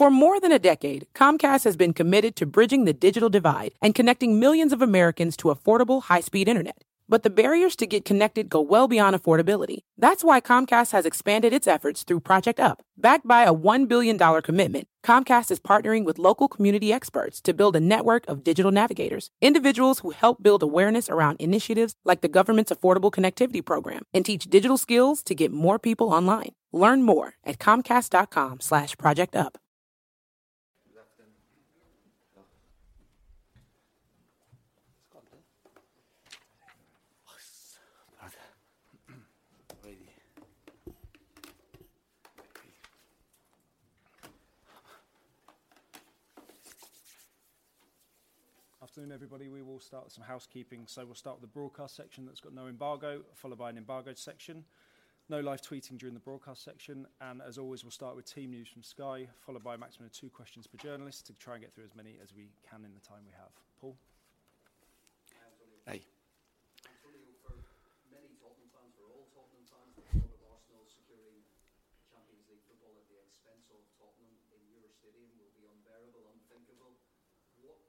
For more than a decade, Comcast has been committed to bridging the digital divide and connecting millions of Americans to affordable high-speed internet. But the barriers to get connected go well beyond affordability. That's why Comcast has expanded its efforts through Project Up. Backed by a $1 billion commitment, Comcast is partnering with local community experts to build a network of digital navigators, individuals who help build awareness around initiatives like the government's Affordable Connectivity Program and teach digital skills to get more people online. Learn more at comcast.com slash project up. Afternoon, everybody. We will start with some housekeeping. So we'll start with the broadcast section that's got no embargo, followed by an embargoed section. No live tweeting during the broadcast section. And as always, we'll start with team news from Sky, followed by a maximum of two questions per journalist to try and get through as many as we can in the time we have. Paul? Hey. Antonio, for many Tottenham fans, for all Tottenham fans, the thought of Arsenal securing Champions League football at the expense of Tottenham in your stadium will be unbearable, unthinkable. What,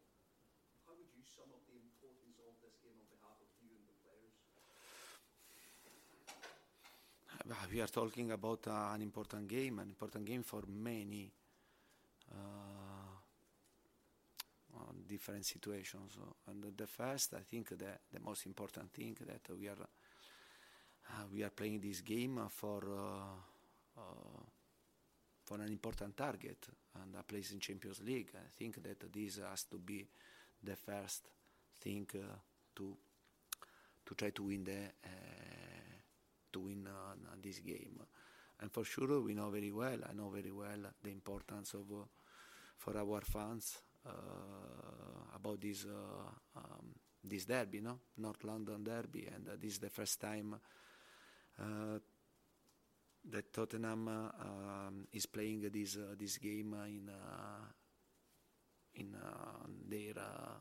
how would you sum up the importance of this game on behalf of you and the players? Uh, We are talking about uh, an important game, an important game for many uh, uh, different situations. And the first, I think, the, the most important thing that we are uh, we are playing this game for uh, for an important target and a place in Champions League. I think that this has to be the first thing to to try to win the to win uh, this game. And for sure, we know very well. I know very well the importance of uh, for our fans uh, about this uh, um, this derby, no, North London derby, and uh, this is the first time uh, that Tottenham uh, um, is playing this uh, this game in uh, in uh, their uh,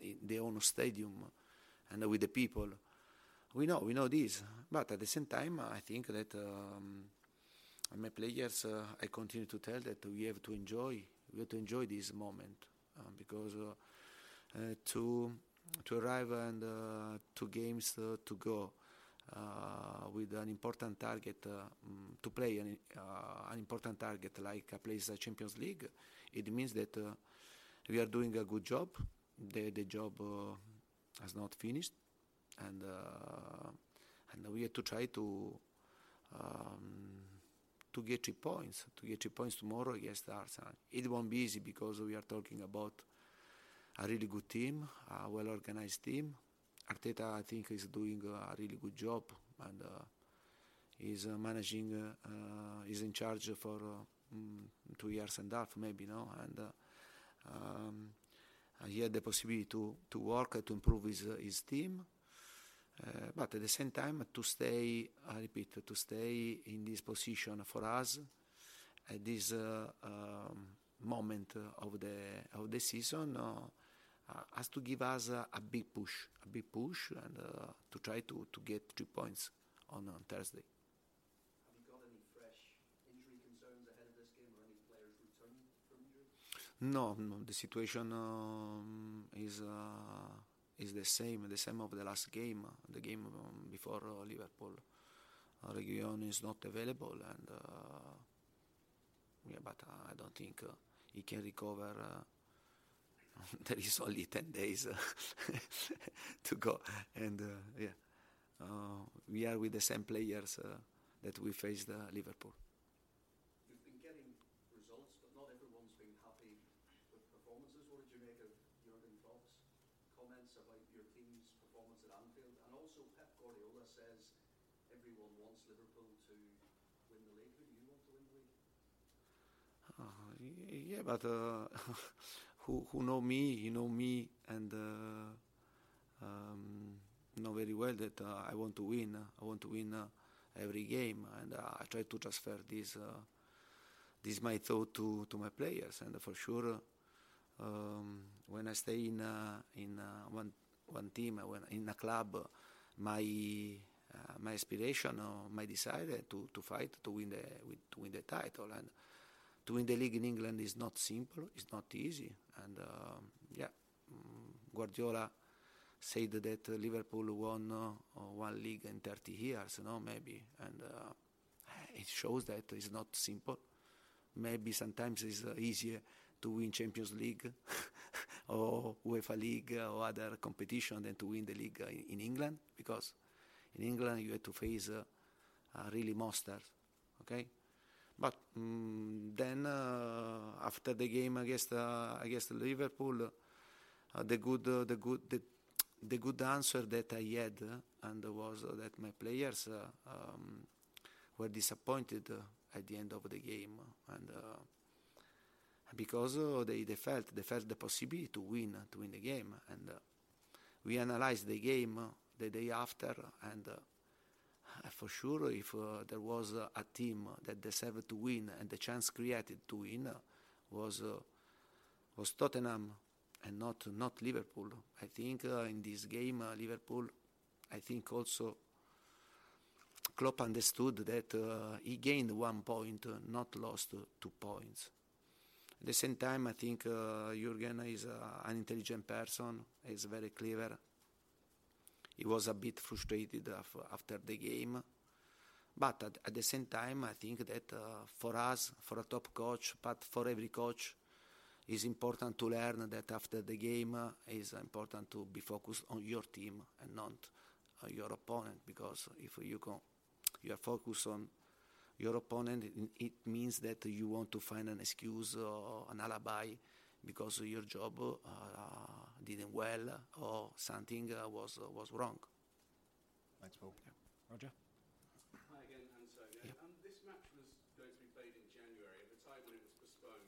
in their own stadium and with the people. We know we know this, but at the same time, I think that um, my players, uh, I continue to tell that we have to enjoy we have to enjoy this moment uh, because uh, uh, to to arrive and uh, two games uh, to go uh, with an important target uh, mm, to play an, uh, an important target like a place like Champions League, it means that uh, we are doing a good job. The the job uh, has not finished, and uh, and we have to try to um, to get three points. To get three points tomorrow against Arsenal. It won't be easy because we are talking about a really good team, a well organized team. Arteta, I think, is doing a really good job and uh, is uh, managing, uh, is in charge for uh, mm, two years and a half, maybe, no? And uh, um, he had the possibility to, to work, to improve his, his team. Uh, but at the same time, to stay, I repeat, to stay in this position for us at this uh, um, moment of the of the season uh, uh, has to give us a, a big push, a big push, and uh, to try to, to get three points on, on Thursday. Have you got any fresh injury concerns ahead of this game or any players returning from injury? No, no the situation um, is uh, is the same, the same of the last game, the game um, before uh, Liverpool. Uh, Reguilón is not available, and uh, yeah, but I don't think uh, he can recover. Uh, there is only ten days to go, and yeah, we are with the same players that we faced Liverpool. Yeah, but uh, who who know me, you know me, and uh, um, know very well that uh, I want to win. I want to win every game, and I try to transfer this this my thought to to my players, and for sure. Um, when I stay in uh, in uh, one one team, when in a club, my uh, my aspiration my desire to, to fight to win the to win the title and to win the league in England is not simple, it's not easy. And uh, yeah, mm, Guardiola said that Liverpool won uh, one league in 30 years, no, maybe. And uh, it shows that it's not simple. Maybe sometimes it's uh, easier to win Champions League or UEFA League or other competition than to win the league in England because in England you have to face uh, really monsters. Okay, but um, then uh, after the game against uh, against Liverpool, uh, the good uh, the good the, the, good answer that I had and was that my players um, were disappointed at the end of the game. And because they, they felt they felt the possibility to win to win the game. And we analyzed the game the day after and uh, for sure, if uh, there was uh, a team that deserved to win and the chance created to win was was Tottenham and not not Liverpool. I think in this game, Liverpool, I think also Klopp understood that uh, he gained one point, uh, not lost two points. At the same time, I think uh, Jurgen is an intelligent person, is very clever, he was a bit frustrated after the game. But at, at, the same time, I think that uh, for us, for a top coach, but for every coach, it's important to learn that after the game uh, it's important to be focused on your team and not uh, your opponent. Because if you go, you are focused on your opponent, it means that you want to find an excuse or an alibi because your job uh, didn't well or something uh, was uh, was wrong. Thanks, Paul. Yeah. Roger. Hi again, Antonio. Um, this match was going to be played in January. At the time when it was postponed,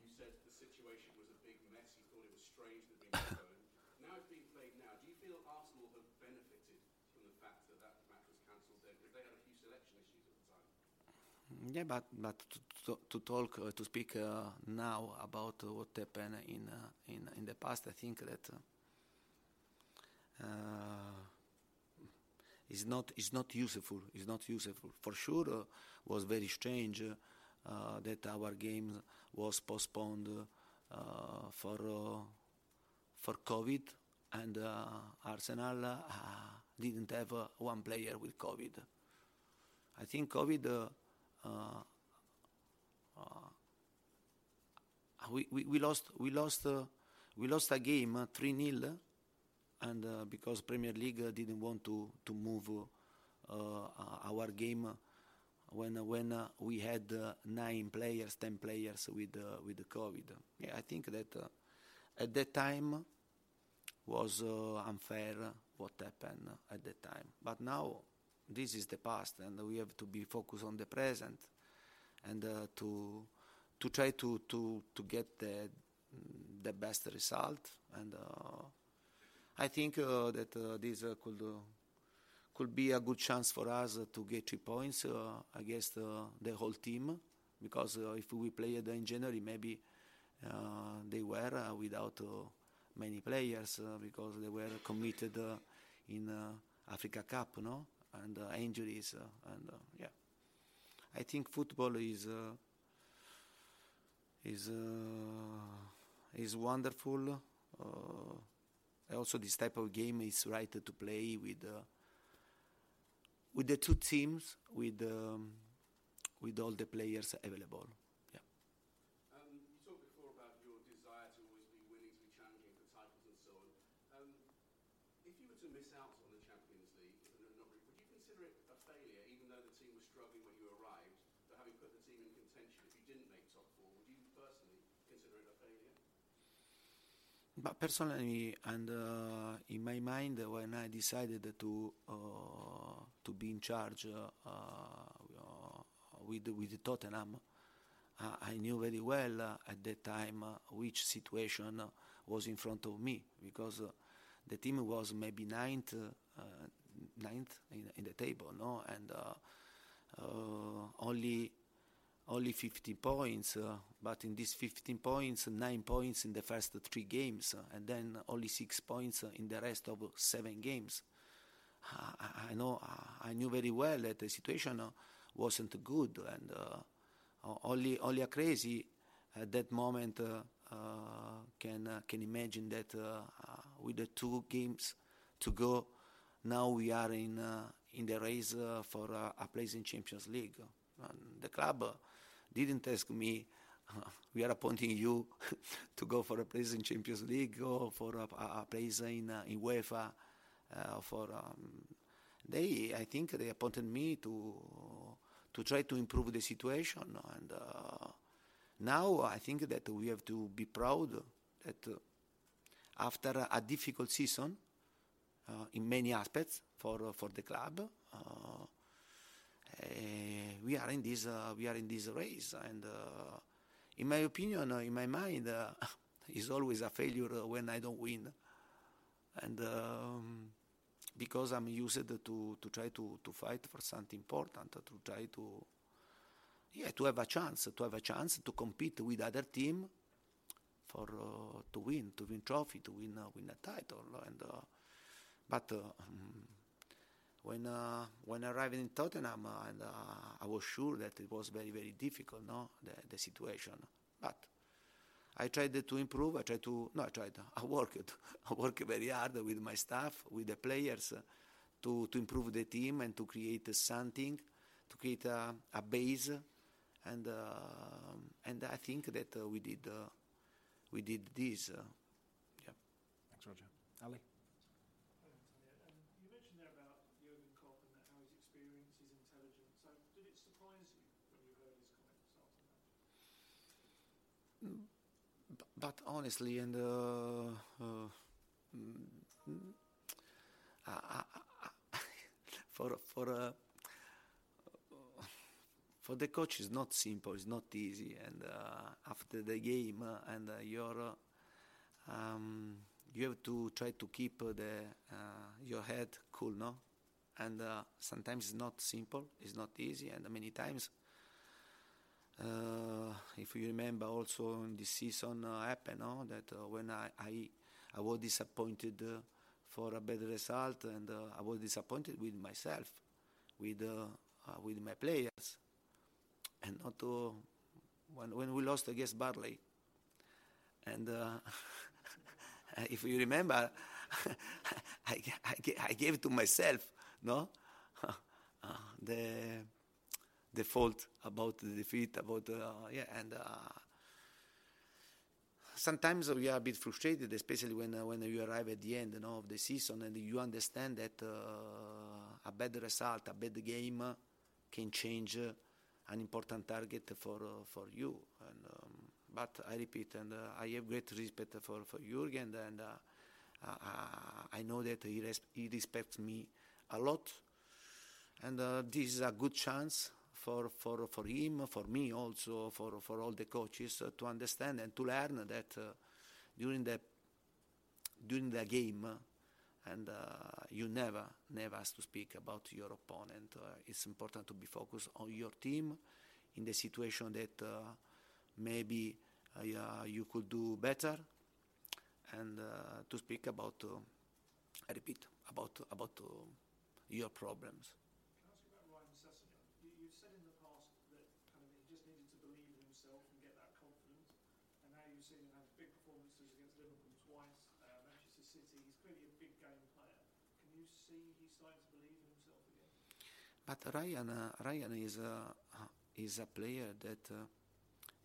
you said the situation was a big mess. You thought it was strange that it had been postponed. now it's being played now. Do you feel Arsenal have benefited from the fact that that match was cancelled then? Because they had a few selection issues at the time. Yeah, but but to, to, talk uh, to speak uh, now about uh, what happened in uh, in in the past, I think that uh, is not is not useful. Is not useful for sure. Uh, was very strange uh, that our game was postponed uh, for uh, for COVID, and Arsenal didn't have one player with COVID. I think COVID. Uh, uh, we, we, we lost we lost uh, we lost a game 3 0 and uh, because Premier League didn't want to move uh, our game when when uh, we had nine players, ten players with with the COVID. Yeah, I think that at that time was unfair what happened at that time. But now this is the past, and we have to be focused on the present and uh, to to try to to to get the the best result. And uh, I think uh, that uh, this uh, could uh, could be a good chance for us uh, to get three points uh, against the whole team. Because if we played in January, maybe they were without many players because they were committed in Africa Cup, no, and injuries and yeah. I think football is is uh, is wonderful. Uh, also, this type of game is right to play with uh, with the two teams with um, with all the players available. Yeah. Um, you talked before about your desire to always be winning, to be challenging for titles and so on. Um, if you were to miss out on the Champions League, not, would you consider it a failure, even though the team was struggling when you arrived, but having put the team in contention, if you didn't make top four, would you personally consider it a failure? But personally, and uh, in my mind, when I decided to uh, to be in charge uh, with with Tottenham, I knew very well at that time which situation was in front of me because the team was maybe ninth, ninth in, in, the table, no, and only only 15 points, uh, but in these 15 points, nine points in the first three games, uh, and then only six points in the rest of seven games. Uh, I, know, I knew very well that the situation uh, wasn't good, and uh, only only a crazy at that moment uh, can can imagine that with the two games to go, now we are in in the race for a place in Champions League. And the club didn't ask me, uh, we are appointing you to go for a place in Champions League or for a, a place in, uh, in UEFA. Uh, for um, they, I think they appointed me to to try to improve the situation. And uh, now I think that we have to be proud that uh, after a difficult season uh, in many aspects for for the club we are in this uh, we are in this race, and uh, in my opinion, in my mind, it's always a failure when I don't win, and. Um, because I'm used to, to try to, to fight for something important, to try to yeah to have a chance, to have a chance to compete with other team for uh, to win, to win trophy, to win uh, win a title, and uh, but um, when uh, when I arrived in Tottenham, uh, and uh, I was sure that it was very very difficult, no, the, the situation. But I tried to improve. I tried to no, I tried. I worked. I worked very hard with my staff, with the players, to to improve the team and to create something, to create a, a base, and uh, and I think that uh, we did uh, we did this. yeah. Thanks, Roger. Ali. But honestly, and uh, uh, mm, for for uh, for the coach, it's not simple. It's not easy. And uh, after the game, uh, and uh, you're um, you have to try to keep the your head cool, no? And sometimes it's not simple. It's not easy, and many times if you remember, also in this season uh, happened no? that uh, when I, I, I was disappointed uh, for a bad result, and uh, I was disappointed with myself, with uh, with my players, and not to, when when we lost against Burnley, and if you remember, I, I, I gave it to myself, no, the the fault about the defeat, about uh, yeah, and uh, sometimes we are a bit frustrated, especially when uh, when you arrive at the end you know, of the season and you understand that uh, a bad result, a bad game can change an important target for uh, for you. And, um, but I repeat, and uh, I have great respect for for Jurgen, and I know that he, he respects me a lot, and this is a good chance for, for, for him, for me also, for, for all the coaches uh, to understand and to learn that uh, during the during the game, uh, and uh, you never never has to speak about your opponent. Uh, it's important to be focused on your team in the situation that uh, maybe you could do better, and to speak about, I repeat, about about your problems. said in the past that kind of he just needed to believe in himself and get that confidence. City. He's clearly a big game player. Can you see But Ryan, uh, Ryan is a is a player that uh,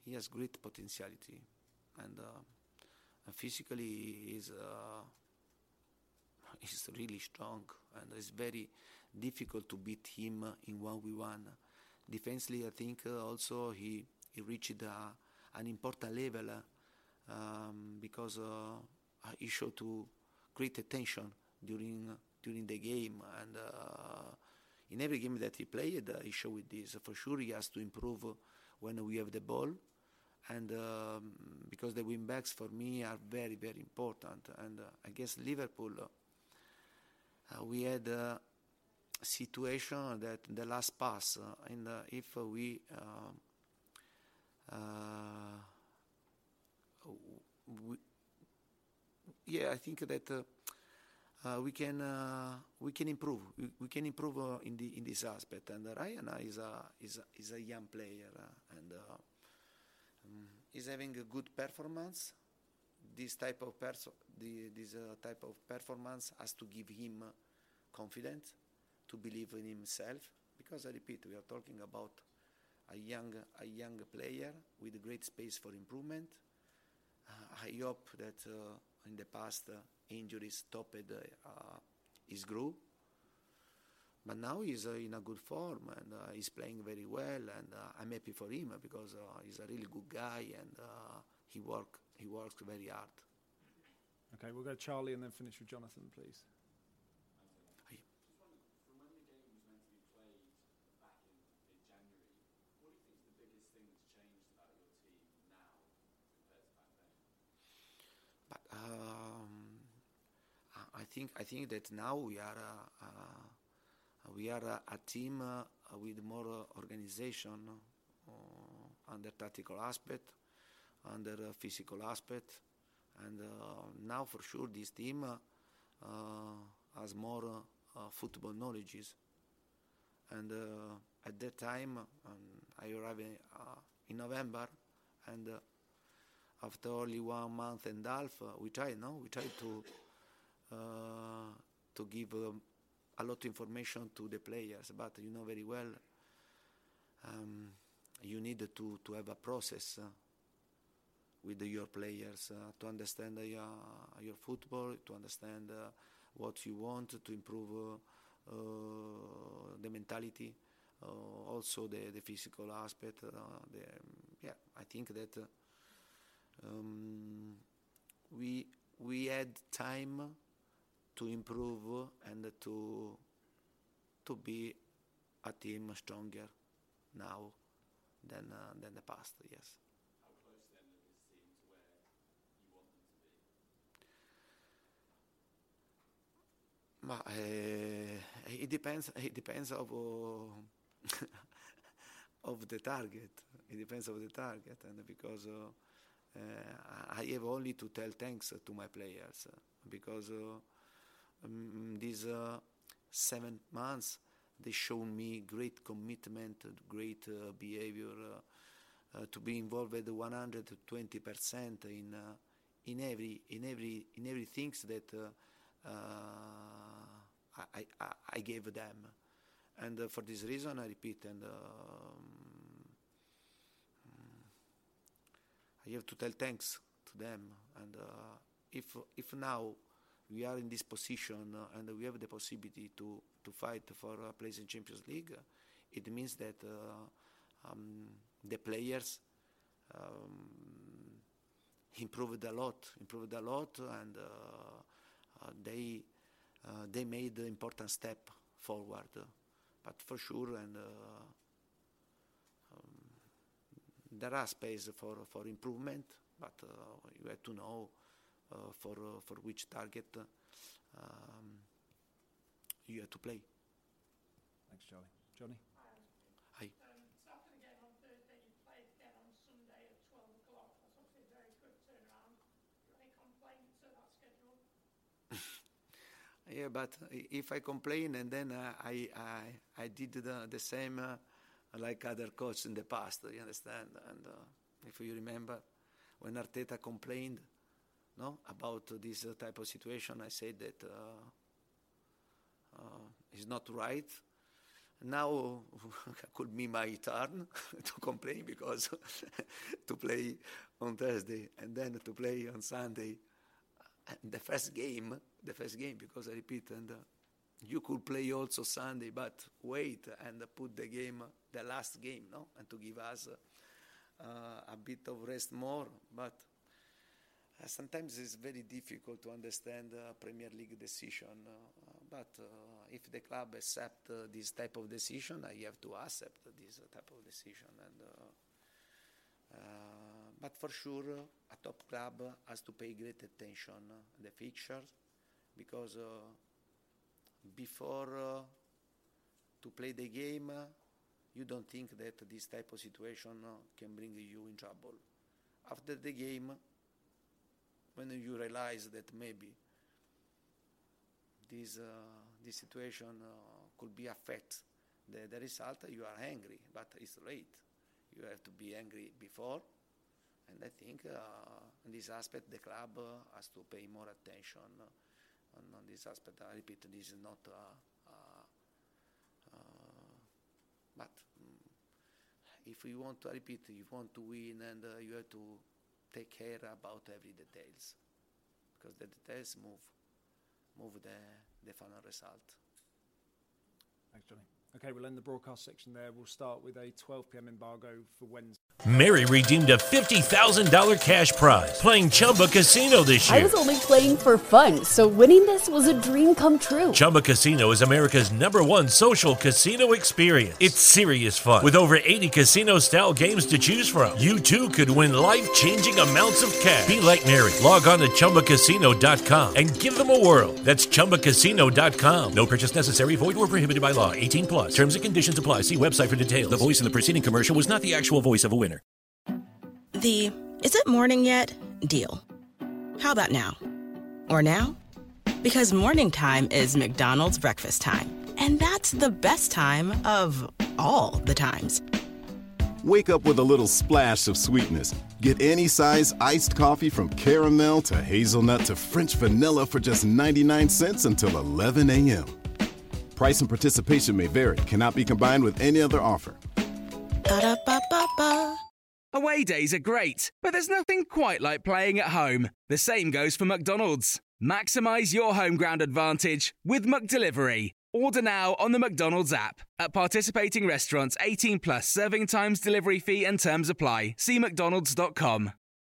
he has great potentiality, and uh, physically is uh, is really strong, and it's very difficult to beat him in one v one. Defensively, I think uh, also he he reached an important level um, because uh, he showed to great attention during during the game and uh, in every game that he played uh, he showed this. For sure he has to improve when we have the ball. And um, because the wing backs for me are very very important. And uh, against Liverpool uh, we had a situation that the last pass uh, and if we we, yeah, I think that uh, uh, we can uh, we can improve. We, we can improve in the in this aspect. And Ryan is a is a, is a young player and um, is having a good performance. This type of perso- the, this type of performance has to give him confidence, to believe in himself. Because I repeat, we are talking about a young a young player with great space for improvement. Uh, I hope that uh, in the past uh, injuries stopped uh, his growth. But now he's uh, in a good form and uh, he's playing very well, and I'm happy for him because he's a really good guy and he work he works very hard. Okay, we'll go Charlie and then finish with Jonathan, please. I think I think that now we are uh, uh, we are a, team uh, with more organization under tactical aspect, under physical aspect, and now for sure this team has more football knowledges. And at that time, um, I arrived in, in November, and after only one month and a half, we tried, no, we tried to uh, to give um, a lot of information to the players, but you know very well um, you need to, to have a process uh, with your players uh, to understand your, your football, to understand uh, what you want to improve uh, uh, the mentality, also the, the physical aspect. the, yeah, I think that um, we we had time to improve and to to be a team stronger now than uh, than the past. Yes. How close then is this team to where you want them to be? Ma, uh, it depends. It depends of uh, of the target. It depends of the target, and because uh, I have only to tell thanks to my players because um, these uh, seven months, they shown me great commitment, great uh, behavior, uh, uh to be involved at 120 percent in uh, in every in every in every things that uh, I, I, I gave them, and for this reason I repeat and. Um, I have to tell thanks to them, and if if now we are in this position uh, and we have the possibility to, to fight for a place in Champions League, it means that uh, um, the players um, improved a lot, improved a lot, and uh, they they made an important step forward. But for sure, and um, there are space for, for improvement, but you have to know uh, for uh, for which target um, you have to play. Thanks, Charlie. Johnny. Hi. Um, starting again on Thursday, you played again on Sunday at 12 o'clock. That's obviously a very quick turnaround. Any complaints at that schedule? yeah, but if I complain and then uh, I, I I did the the same uh, like other coaches in the past, you understand? And uh, if you remember, when Arteta complained no, about this uh, type of situation. I said that uh, uh, it's not right. Now could be my turn to complain because to play on Thursday and then to play on Sunday. And the first game, the first game, because I repeat, and uh, you could play also Sunday, but wait and put the game, the last game, no, and to give us uh, a bit of rest more. But sometimes it's very difficult to understand uh, Premier League decision. Uh, but uh, if the club accept uh, this type of decision, I have to accept this type of decision. And but for sure, a top club has to pay great attention to the fixtures because before uh, to play the game, uh, you don't think that this type of situation uh, can bring you in trouble. After the game, when you realize that maybe this this situation could be affect the, the result, you are angry, but it's late. You have to be angry before, and I think uh, in this aspect the club uh, has to pay more attention on, on this aspect. I repeat, this is not, uh, uh, uh, but mm, if you want to I repeat, you want to win, and uh, you have to take care about every details, because the details move, move the the final result. Johnny. Okay, we'll end the broadcast section there. We'll start with a 12 p.m. embargo for Wednesday. Mary redeemed a $50,000 cash prize playing Chumba Casino this year. I was only playing for fun, so winning this was a dream come true. Chumba Casino is America's number one social casino experience. It's serious fun. With over 80 casino style games to choose from, you too could win life changing amounts of cash. Be like Mary. Log on to chumbacasino.com and give them a whirl. That's chumbacasino.com. No purchase necessary, void, or prohibited by law. 18 plus. Terms and conditions apply. See website for details. The voice in the preceding commercial was not the actual voice of a winner. The is it morning yet deal. How about now? Or now? Because morning time is McDonald's breakfast time. And that's the best time of all the times. Wake up with a little splash of sweetness. Get any size iced coffee from caramel to hazelnut to French vanilla for just 99 cents until 11 a.m. Price and participation may vary, cannot be combined with any other offer. Ba-da-ba-ba-ba. Away days are great, but there's nothing quite like playing at home. The same goes for McDonald's. Maximize your home ground advantage with McDelivery. Order now on the McDonald's app. At participating restaurants, 18 plus serving times, delivery fee, and terms apply. See McDonald's.com.